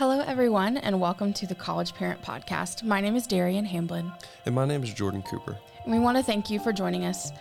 Hello, everyone, and welcome to the College Parent Podcast. My name is Derian Hamblin. And my name is Jordan Cooper. And we want to thank you for joining us.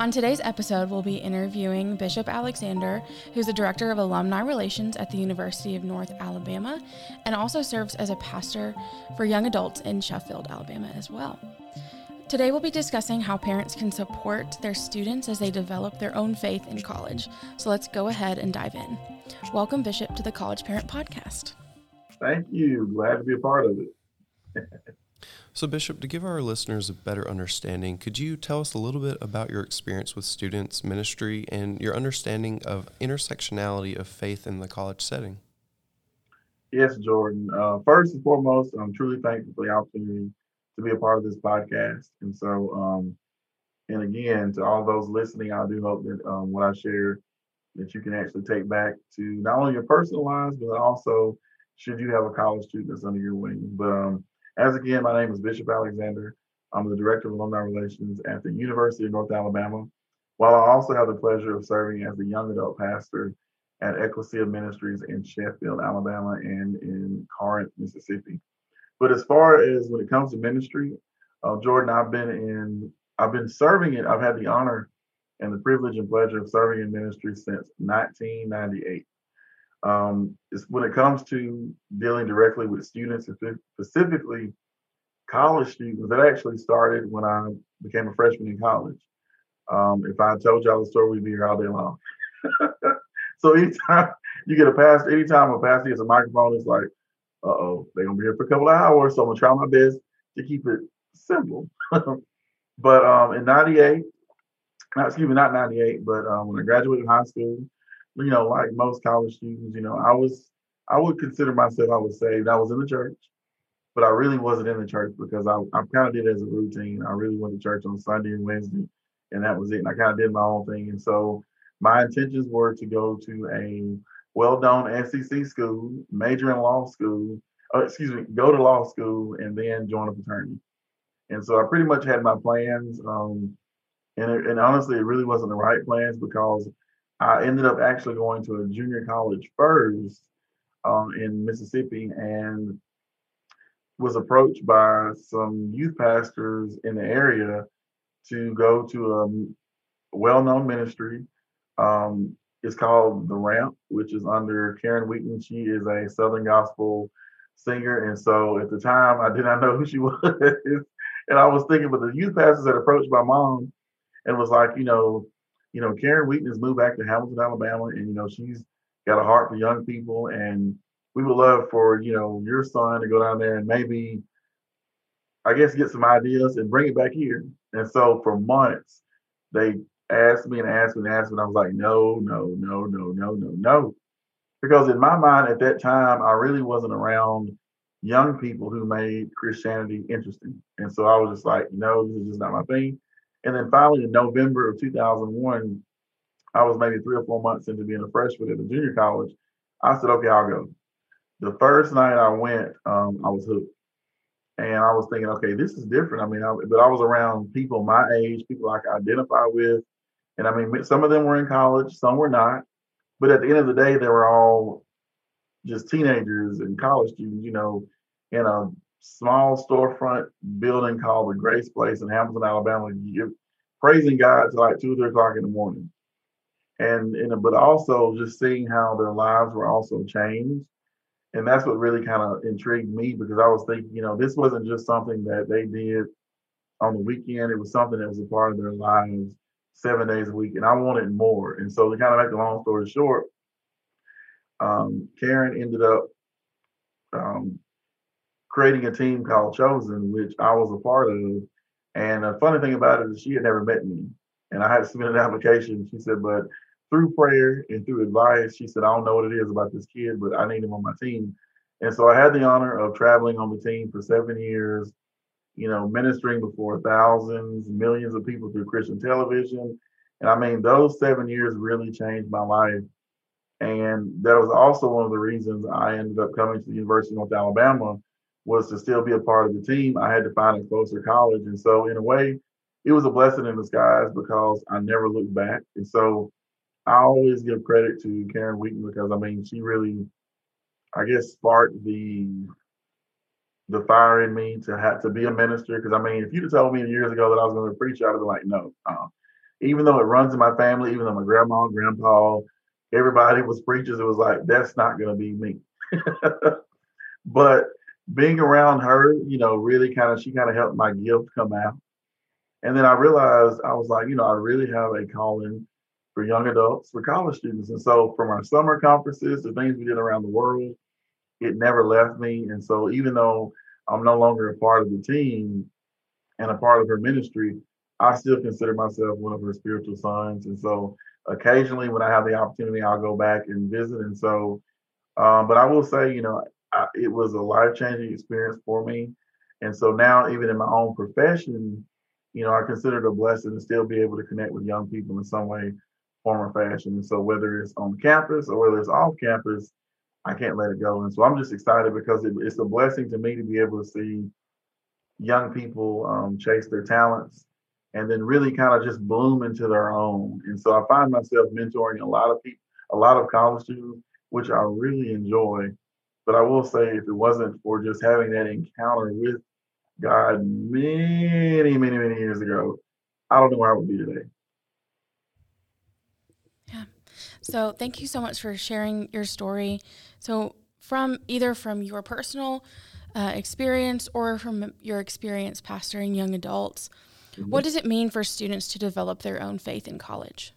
On today's episode, we'll be interviewing Bishop Alexander, who's the Director of Alumni Relations at the University of North Alabama and also serves as a pastor for young adults in Sheffield, Alabama, as well. Today, we'll be discussing how parents can support their students as they develop their own faith in college. So let's go ahead and dive in. Welcome, Bishop, to the College Parent Podcast. Thank you. Glad to be a part of it. so, Bishop, to give our listeners a better understanding, could you tell us a little bit about your experience with students, ministry, and your understanding of intersectionality of faith in the college setting? Yes, Jordan. Uh, first and foremost, I'm truly thankful for the opportunity to be a part of this podcast. And so, um, and again, to all those listening, I do hope that um, what I share that you can actually take back to not only your personal lives, but also should you have a college student that's under your wing. But um, as again, my name is Bishop Alexander. I'm the Director of Alumni Relations at the University of North Alabama, while I also have the pleasure of serving as the young adult pastor at Ecclesia Ministries in Sheffield, Alabama, and in Corinth, Mississippi. But as far as when it comes to ministry, uh, Jordan, I've been in, I've been serving it. I've had the honor and the privilege and pleasure of serving in ministry since 1998. Um, when it comes to dealing directly with students, specifically college students, that actually started when I became a freshman in college. Um, if I told y'all the story, we'd be here all day long. so anytime you get a pass, anytime a pastor gets a microphone, it's like, uh oh, they're gonna be here for a couple of hours. So I'm gonna try my best to keep it simple. but um, in '98, excuse me, not '98, but um, when I graduated high school, you know, like most college students, you know, I was, I would consider myself, I would say, I was in the church, but I really wasn't in the church because I, I kind of did it as a routine. I really went to church on Sunday and Wednesday, and that was it. And I kind of did my own thing. And so my intentions were to go to a well-known SEC school, major in law school, uh, excuse me, go to law school, and then join a fraternity. And so I pretty much had my plans. Um, and, it, and honestly, it really wasn't the right plans because I ended up actually going to a junior college first um, in Mississippi and was approached by some youth pastors in the area to go to a well-known ministry. Um, it's called The Ramp, which is under Karen Wheaton. She is a Southern gospel singer. And so at the time, I did not know who she was. and I was thinking, but the youth pastors had approached my mom and was like, you know, you know, Karen Wheaton has moved back to Hamilton, Alabama, and you know, she's got a heart for young people, and we would love for you know your son to go down there and maybe, I guess, get some ideas and bring it back here. And so for months, they asked me and asked me and asked me, and I was like, no, no, no, no, no, no, no, because in my mind at that time, I really wasn't around young people who made Christianity interesting, and so I was just like, no, this is just not my thing. And then finally, in November of 2001, I was maybe three or four months into being a freshman at the junior college. I said, okay, I'll go. The first night I went, um, I was hooked. And I was thinking, okay, this is different. I mean, I, but I was around people my age, people I could identify with. And I mean, some of them were in college, some were not. But at the end of the day, they were all just teenagers and college students, you know, in a small storefront building called the Grace Place in Hamilton, Alabama, praising God to like two or three o'clock in the morning. And, and but also just seeing how their lives were also changed. And that's what really kind of intrigued me because I was thinking, you know, this wasn't just something that they did on the weekend. It was something that was a part of their lives seven days a week. And I wanted more. And so to kind of make the long story short, um, Karen ended up um, creating a team called Chosen, which I was a part of. And the funny thing about it is she had never met me. And I had to submit an application. She said, but through prayer and through advice, she said, I don't know what it is about this kid, but I need him on my team. And so I had the honor of traveling on the team for seven years, you know, ministering before thousands, millions of people through Christian television. And I mean, those seven years really changed my life. And that was also one of the reasons I ended up coming to the University of North Alabama was to still be a part of the team, I had to find a closer college. And so, in a way, it was a blessing in disguise because I never looked back. And so, I always give credit to Karen Wheaton because I mean, she really I guess, sparked the the fire in me to have to be a minister. Because I mean, if you'd have told me years ago that I was going to preach, I'd have been like, no. Uh, even though it runs in my family, even though my grandma and grandpa, everybody was preachers, it was like that's not going to be me. but being around her, you know, really kind of she kind of helped my gift come out. And then I realized I was like, you know, I really have a calling for young adults, for college students. And so from our summer conferences, the things we did around the world, it never left me. And so even though I'm no longer a part of the team and a part of her ministry, I still consider myself one of her spiritual sons. And so occasionally when I have the opportunity, I'll go back and visit. And so, um, but I will say, you know, It was a life changing experience for me. And so now, even in my own profession, you know, I consider it a blessing to still be able to connect with young people in some way, form, or fashion. And so, whether it's on campus or whether it's off campus, I can't let it go. And so, I'm just excited because it, it's a blessing to me to be able to see young people um, chase their talents and then really kind of just bloom into their own. And so, I find myself mentoring a lot of people, a lot of college students, which I really enjoy. But I will say, if it wasn't for just having that encounter with God many, many, many years ago, I don't know where I would be today. Yeah. So thank you so much for sharing your story. So from either from your personal uh, experience or from your experience pastoring young adults, mm-hmm. what does it mean for students to develop their own faith in college?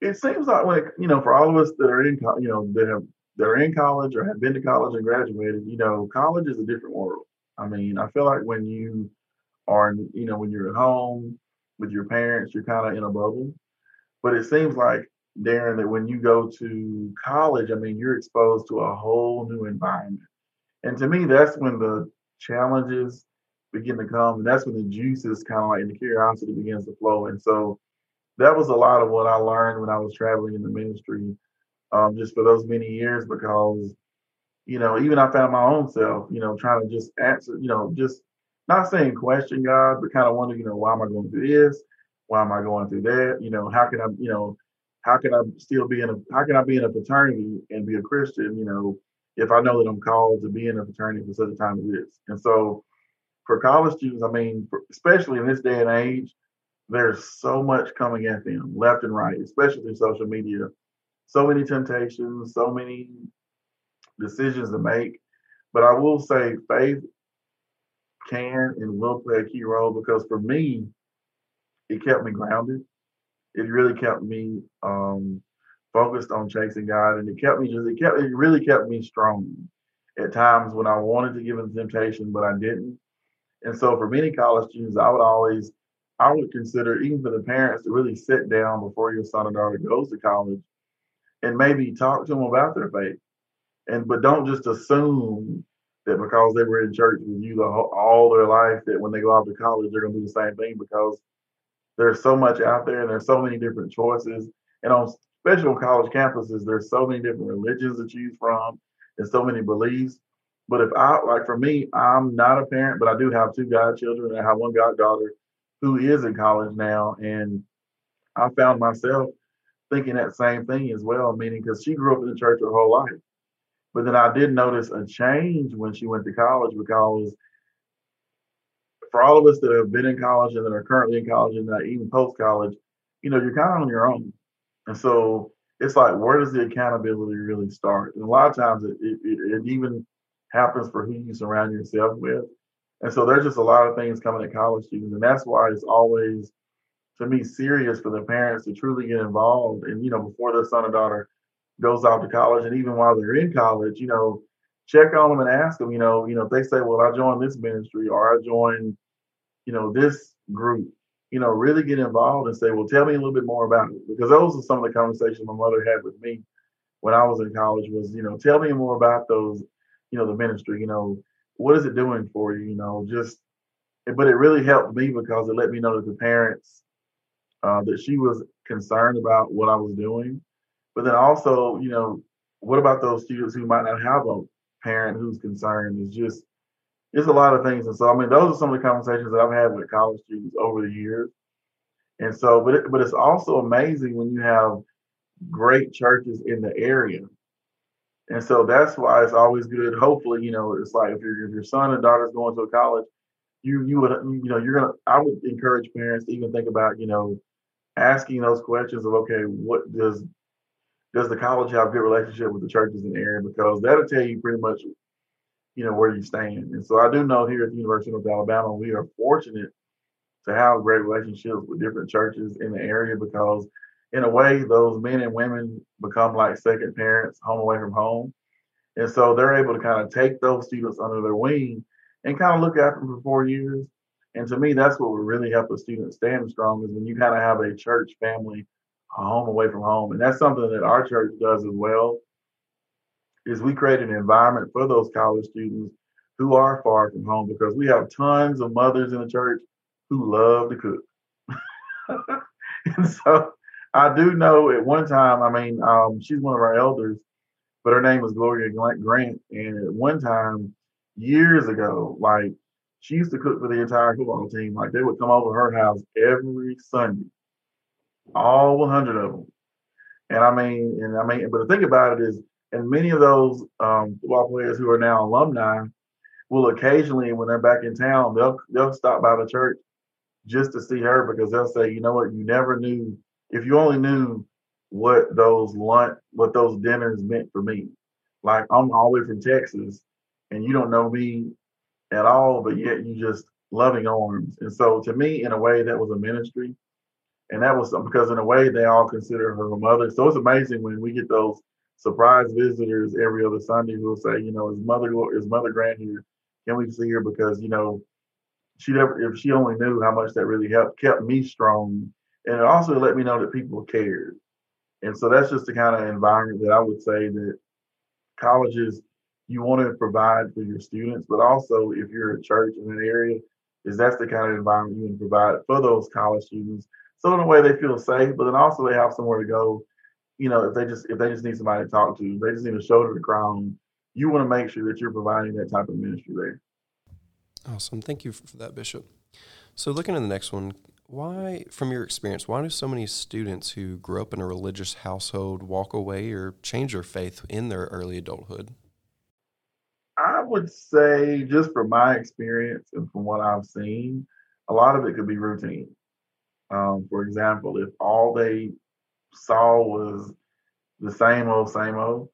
It seems like, like you know, for all of us that are in, you know, that have that are in college or have been to college and graduated, you know, college is a different world. I mean, I feel like when you are, you know, when you're at home with your parents, you're kind of in a bubble. But it seems like, Darren, that when you go to college, I mean, you're exposed to a whole new environment. And to me, that's when the challenges begin to come. And that's when the juices kind of like, and the curiosity begins to flow. And so that was a lot of what I learned when I was traveling in the ministry um, just for those many years because, you know, even I found my own self, you know, trying to just answer, you know, just not saying question God, but kind of wondering, you know, why am I going through this? Why am I going through that? You know, how can I, you know, how can I still be in a, how can I be in a fraternity and be a Christian, you know, if I know that I'm called to be in a fraternity for such a time as this? And so for college students, I mean, especially in this day and age, there's so much coming at them left and right, especially through social media so many temptations, so many decisions to make. But I will say faith can and will play a key role because for me, it kept me grounded. It really kept me um, focused on chasing God, and it kept me just it kept it really kept me strong at times when I wanted to give in temptation, but I didn't. And so for many college students, I would always I would consider even for the parents to really sit down before your son or daughter goes to college and maybe talk to them about their faith. And but don't just assume that because they were in church with you the whole, all their life that when they go off to college they're going to do the same thing because there's so much out there and there's so many different choices. And on especially on college campuses, there's so many different religions to choose from and so many beliefs. But if I like for me, I'm not a parent, but I do have two godchildren. I have one goddaughter who is in college now, and I found myself thinking that same thing as well, meaning because she grew up in the church her whole life. But then I did notice a change when she went to college because for all of us that have been in college and that are currently in college and that even post college, you know, you're kind of on your own. And so it's like, where does the accountability really start? And a lot of times it, it, it even happens for who you surround yourself with. And so there's just a lot of things coming at college students. And that's why it's always to me serious for the parents to truly get involved and you know before their son or daughter goes off to college and even while they're in college you know check on them and ask them you know you know if they say well i joined this ministry or i joined you know this group you know really get involved and say well tell me a little bit more about it because those are some of the conversations my mother had with me when i was in college was you know tell me more about those you know the ministry you know what is it doing for you you know just but it really helped me because it let me know that the parents uh, that she was concerned about what I was doing. But then also, you know, what about those students who might not have a parent who's concerned? It's just, it's a lot of things. And so, I mean, those are some of the conversations that I've had with college students over the years. And so, but it, but it's also amazing when you have great churches in the area And so that's why it's always good. Hopefully, you know, it's like if if your son and daughter's going to a college, you you would you know you're gonna. I would encourage parents to even think about you know asking those questions of okay, what does does the college have good relationship with the churches in the area because that'll tell you pretty much you know where you stand. And so I do know here at the University of Alabama we are fortunate to have great relationships with different churches in the area because in a way those men and women become like second parents home away from home. And so they're able to kind of take those students under their wing and kind of look after them for four years. And to me, that's what would really help a student stand strong is when you kind of have a church family a home away from home. And that's something that our church does as well, is we create an environment for those college students who are far from home because we have tons of mothers in the church who love to cook. and so I do know at one time, I mean, um, she's one of our elders, but her name was Gloria Grant. And at one time, years ago, like she used to cook for the entire football team. Like they would come over her house every Sunday, all 100 of them. And I mean, and I mean, but the thing about it is, and many of those um, football players who are now alumni will occasionally, when they're back in town, they'll they'll stop by the church just to see her because they'll say, you know what, you never knew if you only knew what those lunch, what those dinners meant for me. Like I'm all the way from Texas, and you don't know me at all, but yet you just loving arms. And so to me, in a way, that was a ministry. And that was because in a way they all consider her a mother. So it's amazing when we get those surprise visitors every other Sunday who will say, you know, his mother his mother Grant here, can we see her? Because, you know, she never if she only knew how much that really helped kept me strong. And it also let me know that people cared. And so that's just the kind of environment that I would say that colleges you want to provide for your students, but also if you're a church in an area, is that's the kind of environment you to provide for those college students. So in a way they feel safe, but then also they have somewhere to go. You know, if they just if they just need somebody to talk to, they just need a shoulder to cry on. You want to make sure that you're providing that type of ministry there. Awesome. Thank you for that, Bishop. So looking at the next one, why, from your experience, why do so many students who grew up in a religious household walk away or change their faith in their early adulthood? Would say, just from my experience and from what I've seen, a lot of it could be routine. Um, for example, if all they saw was the same old, same old,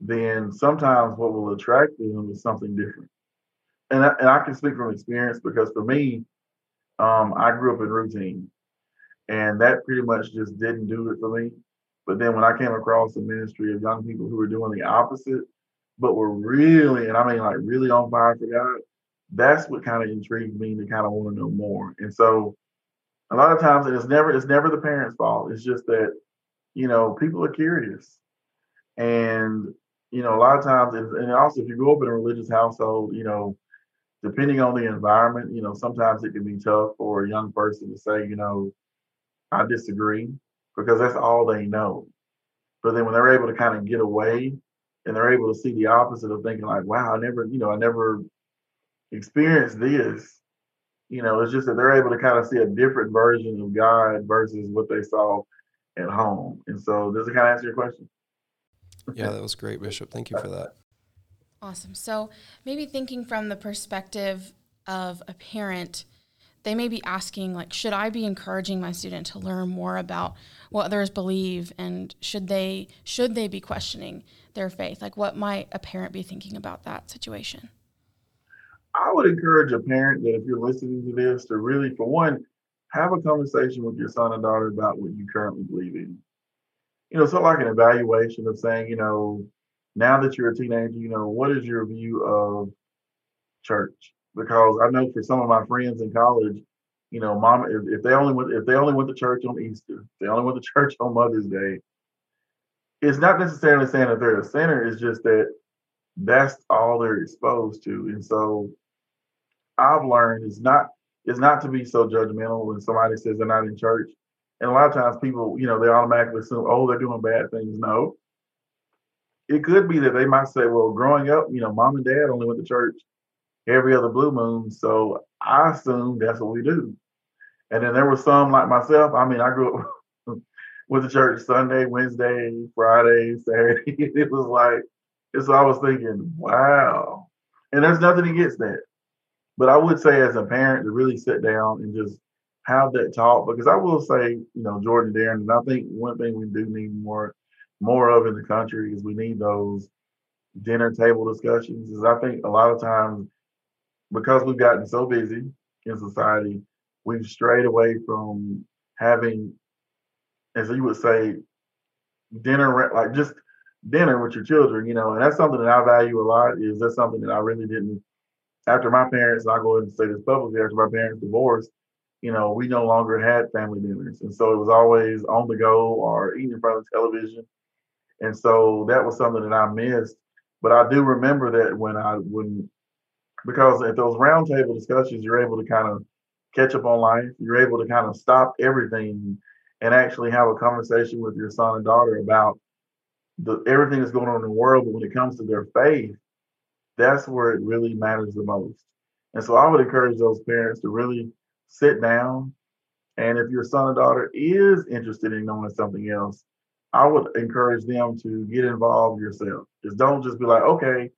then sometimes what will attract them is something different. And I, and I can speak from experience because for me, um, I grew up in routine, and that pretty much just didn't do it for me. But then when I came across a ministry of young people who were doing the opposite, but were really, and I mean like really on fire for God, that's what kind of intrigued me to kind of want to know more. And so a lot of times, and it's never it's never the parents' fault. It's just that, you know, people are curious. And, you know, a lot of times, and also if you grow up in a religious household, you know, depending on the environment, you know, sometimes it can be tough for a young person to say, you know, I disagree because that's all they know. But then when they're able to kind of get away and they're able to see the opposite of thinking like, wow, I never, you know, I never experienced this. You know, it's just that they're able to kind of see a different version of God versus what they saw at home. And so does it kind of answer your question? Yeah, that was great, Bishop. Thank you for that. Awesome. So maybe thinking from the perspective of a parent, they may be asking like should i be encouraging my student to learn more about what others believe and should they should they be questioning their faith? Like what might a parent be thinking about that situation? I would encourage a parent that if you're listening to this to really for one have a conversation with your son and daughter about what you currently believe in. You know sort of like an evaluation of saying you know now that you're a teenager, you know, what is your view of church? Because I know for some of my friends in college, you know, mom, if, if they only went, if they only went to church on Easter, they only went to church on Mother's Day, it's not necessarily saying that they're a sinner. It's just that that's all they're exposed to. And so I've learned is not is not to be so judgmental when somebody says they're not in church. And a lot of times people, you know, they automatically assume, oh, they're doing bad things. No, it could be that they might say, well, growing up, you know, mom and dad only went to church every other blue moon. So I assume that's what we do. And then there were some like myself. I mean, I grew up with the church Sunday, Wednesday, Friday, Saturday. it was like, so I was thinking, wow. And there's nothing against that. But I would say as a parent to really sit down and just have that talk because I will say, you know, Jordan Darren, and I think one thing we do need more more of in the country is we need those dinner table discussions. Is I think a lot of times because we've gotten so busy in society, we've strayed away from having, as you would say, dinner like just dinner with your children, you know, and that's something that I value a lot. Is that's something that I really didn't after my parents, and I go ahead and say this publicly, after my parents divorced, you know, we no longer had family dinners. And so it was always on the go or eating in front of television. And so that was something that I missed. But I do remember that when I when because at those roundtable discussions, you're able to kind of catch up on life. You're able to kind of stop everything and actually have a conversation with your son and daughter about the everything that's going on in the world. But when it comes to their faith, that's where it really matters the most. And so I would encourage those parents to really sit down. And if your son or daughter is interested in knowing something else, I would encourage them to get involved yourself. Just don't just be like, okay,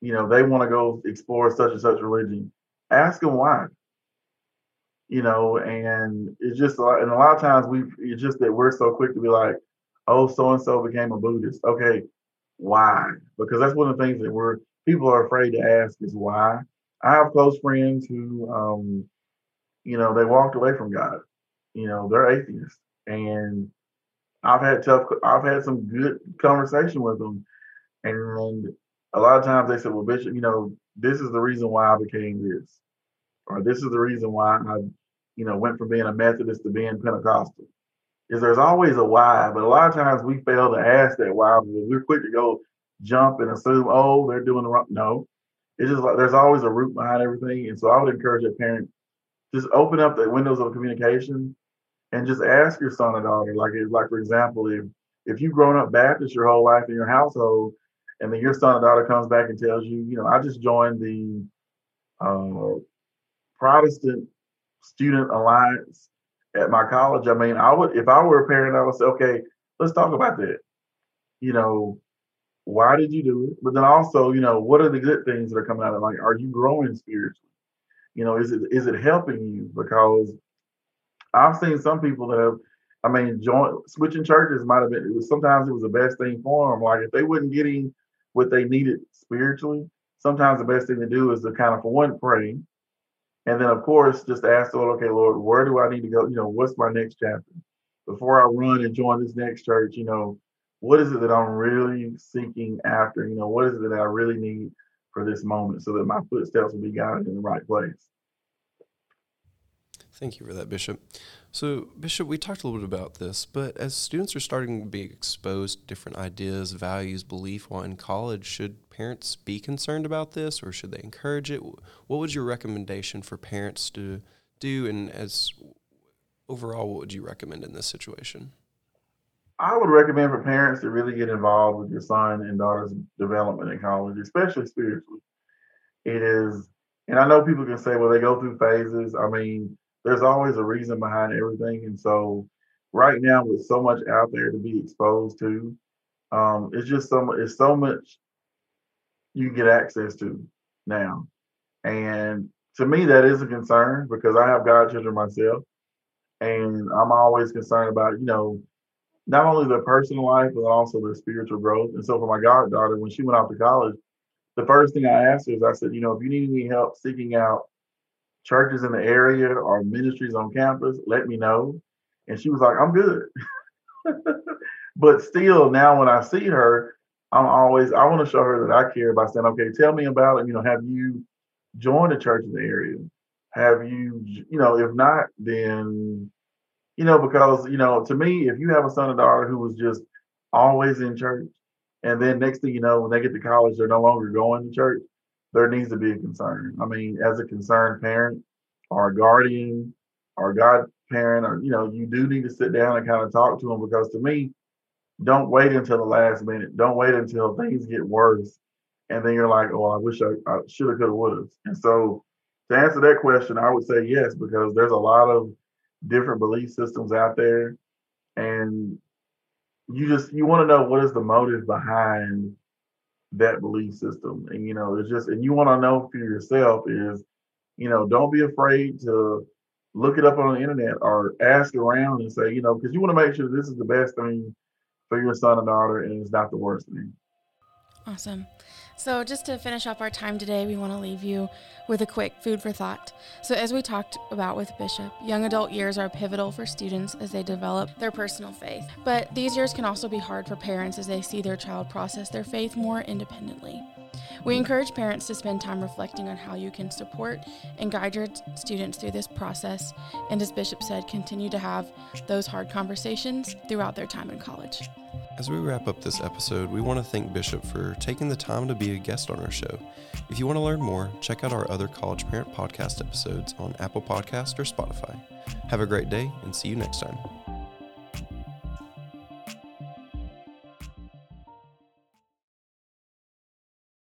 you know, they want to go explore such and such religion. Ask them why. You know, and it's just, and a lot of times we, it's just that we're so quick to be like, oh, so and so became a Buddhist. Okay, why? Because that's one of the things that we're people are afraid to ask is why. I have close friends who, um, you know, they walked away from God. You know, they're atheists, and I've had tough. I've had some good conversation with them, and a lot of times they said, "Well, Bishop, you know, this is the reason why I became this, or this is the reason why I, you know, went from being a Methodist to being Pentecostal." Is there's always a why, but a lot of times we fail to ask that why. We're quick to go jump and assume, oh, they're doing the wrong. No, it's just like there's always a root behind everything, and so I would encourage a parent just open up the windows of communication and just ask your son or daughter, like, like for example, if if you've grown up Baptist your whole life in your household, and then your son or daughter comes back and tells you, you know, I just joined the uh, Protestant Student Alliance at my college. I mean, I would, if I were a parent, I would say, okay, let's talk about that. You know, why did you do it? But then also, you know, what are the good things that are coming out of it? Like, are you growing spiritually? You know, is it is it helping you? Because I've seen some people that have, I mean, join switching churches might have been. It was sometimes it was the best thing for them. Like if they wasn't getting what they needed spiritually, sometimes the best thing to do is to kind of for one pray, and then of course just ask the Lord, okay, Lord, where do I need to go? You know, what's my next chapter? Before I run and join this next church, you know, what is it that I'm really seeking after? You know, what is it that I really need for this moment so that my footsteps will be guided in the right place? Thank you for that, Bishop. So, Bishop, we talked a little bit about this, but as students are starting to be exposed to different ideas, values, belief while in college, should parents be concerned about this or should they encourage it? What would your recommendation for parents to do? And as overall, what would you recommend in this situation? I would recommend for parents to really get involved with your son and daughter's development in college, especially spiritually. It is, and I know people can say, well, they go through phases. I mean, there's always a reason behind everything. And so, right now, with so much out there to be exposed to, um, it's just so it's so much you get access to now. And to me, that is a concern because I have godchildren myself. And I'm always concerned about, you know, not only their personal life, but also their spiritual growth. And so for my goddaughter, when she went off to college, the first thing I asked her is I said, you know, if you need any help seeking out churches in the area or ministries on campus, let me know. And she was like, I'm good. but still, now when I see her, I'm always, I want to show her that I care by saying, okay, tell me about it. You know, have you joined a church in the area? Have you, you know, if not, then you know, because, you know, to me, if you have a son or daughter who was just always in church, and then next thing you know, when they get to college, they're no longer going to church, there needs to be a concern. I mean, as a concerned parent or guardian or godparent, or, you know, you do need to sit down and kind of talk to them because to me, don't wait until the last minute. Don't wait until things get worse. And then you're like, oh, I wish I, I should have, could have, would have. And so to answer that question, I would say yes, because there's a lot of different belief systems out there and you just you want to know what is the motive behind that belief system. And you know, it's just and you want to know for yourself is, you know, don't be afraid to look it up on the internet or ask around and say, you know, because you want to make sure this is the best thing for your son and daughter and it's not the worst thing. Awesome. So, just to finish up our time today, we want to leave you with a quick food for thought. So, as we talked about with Bishop, young adult years are pivotal for students as they develop their personal faith. But these years can also be hard for parents as they see their child process their faith more independently. We encourage parents to spend time reflecting on how you can support and guide your students through this process, and as Bishop said, continue to have those hard conversations throughout their time in college. As we wrap up this episode, we want to thank Bishop for taking the time to be a guest on our show. If you want to learn more, check out our other College Parent Podcast episodes on Apple Podcast or Spotify. Have a great day and see you next time.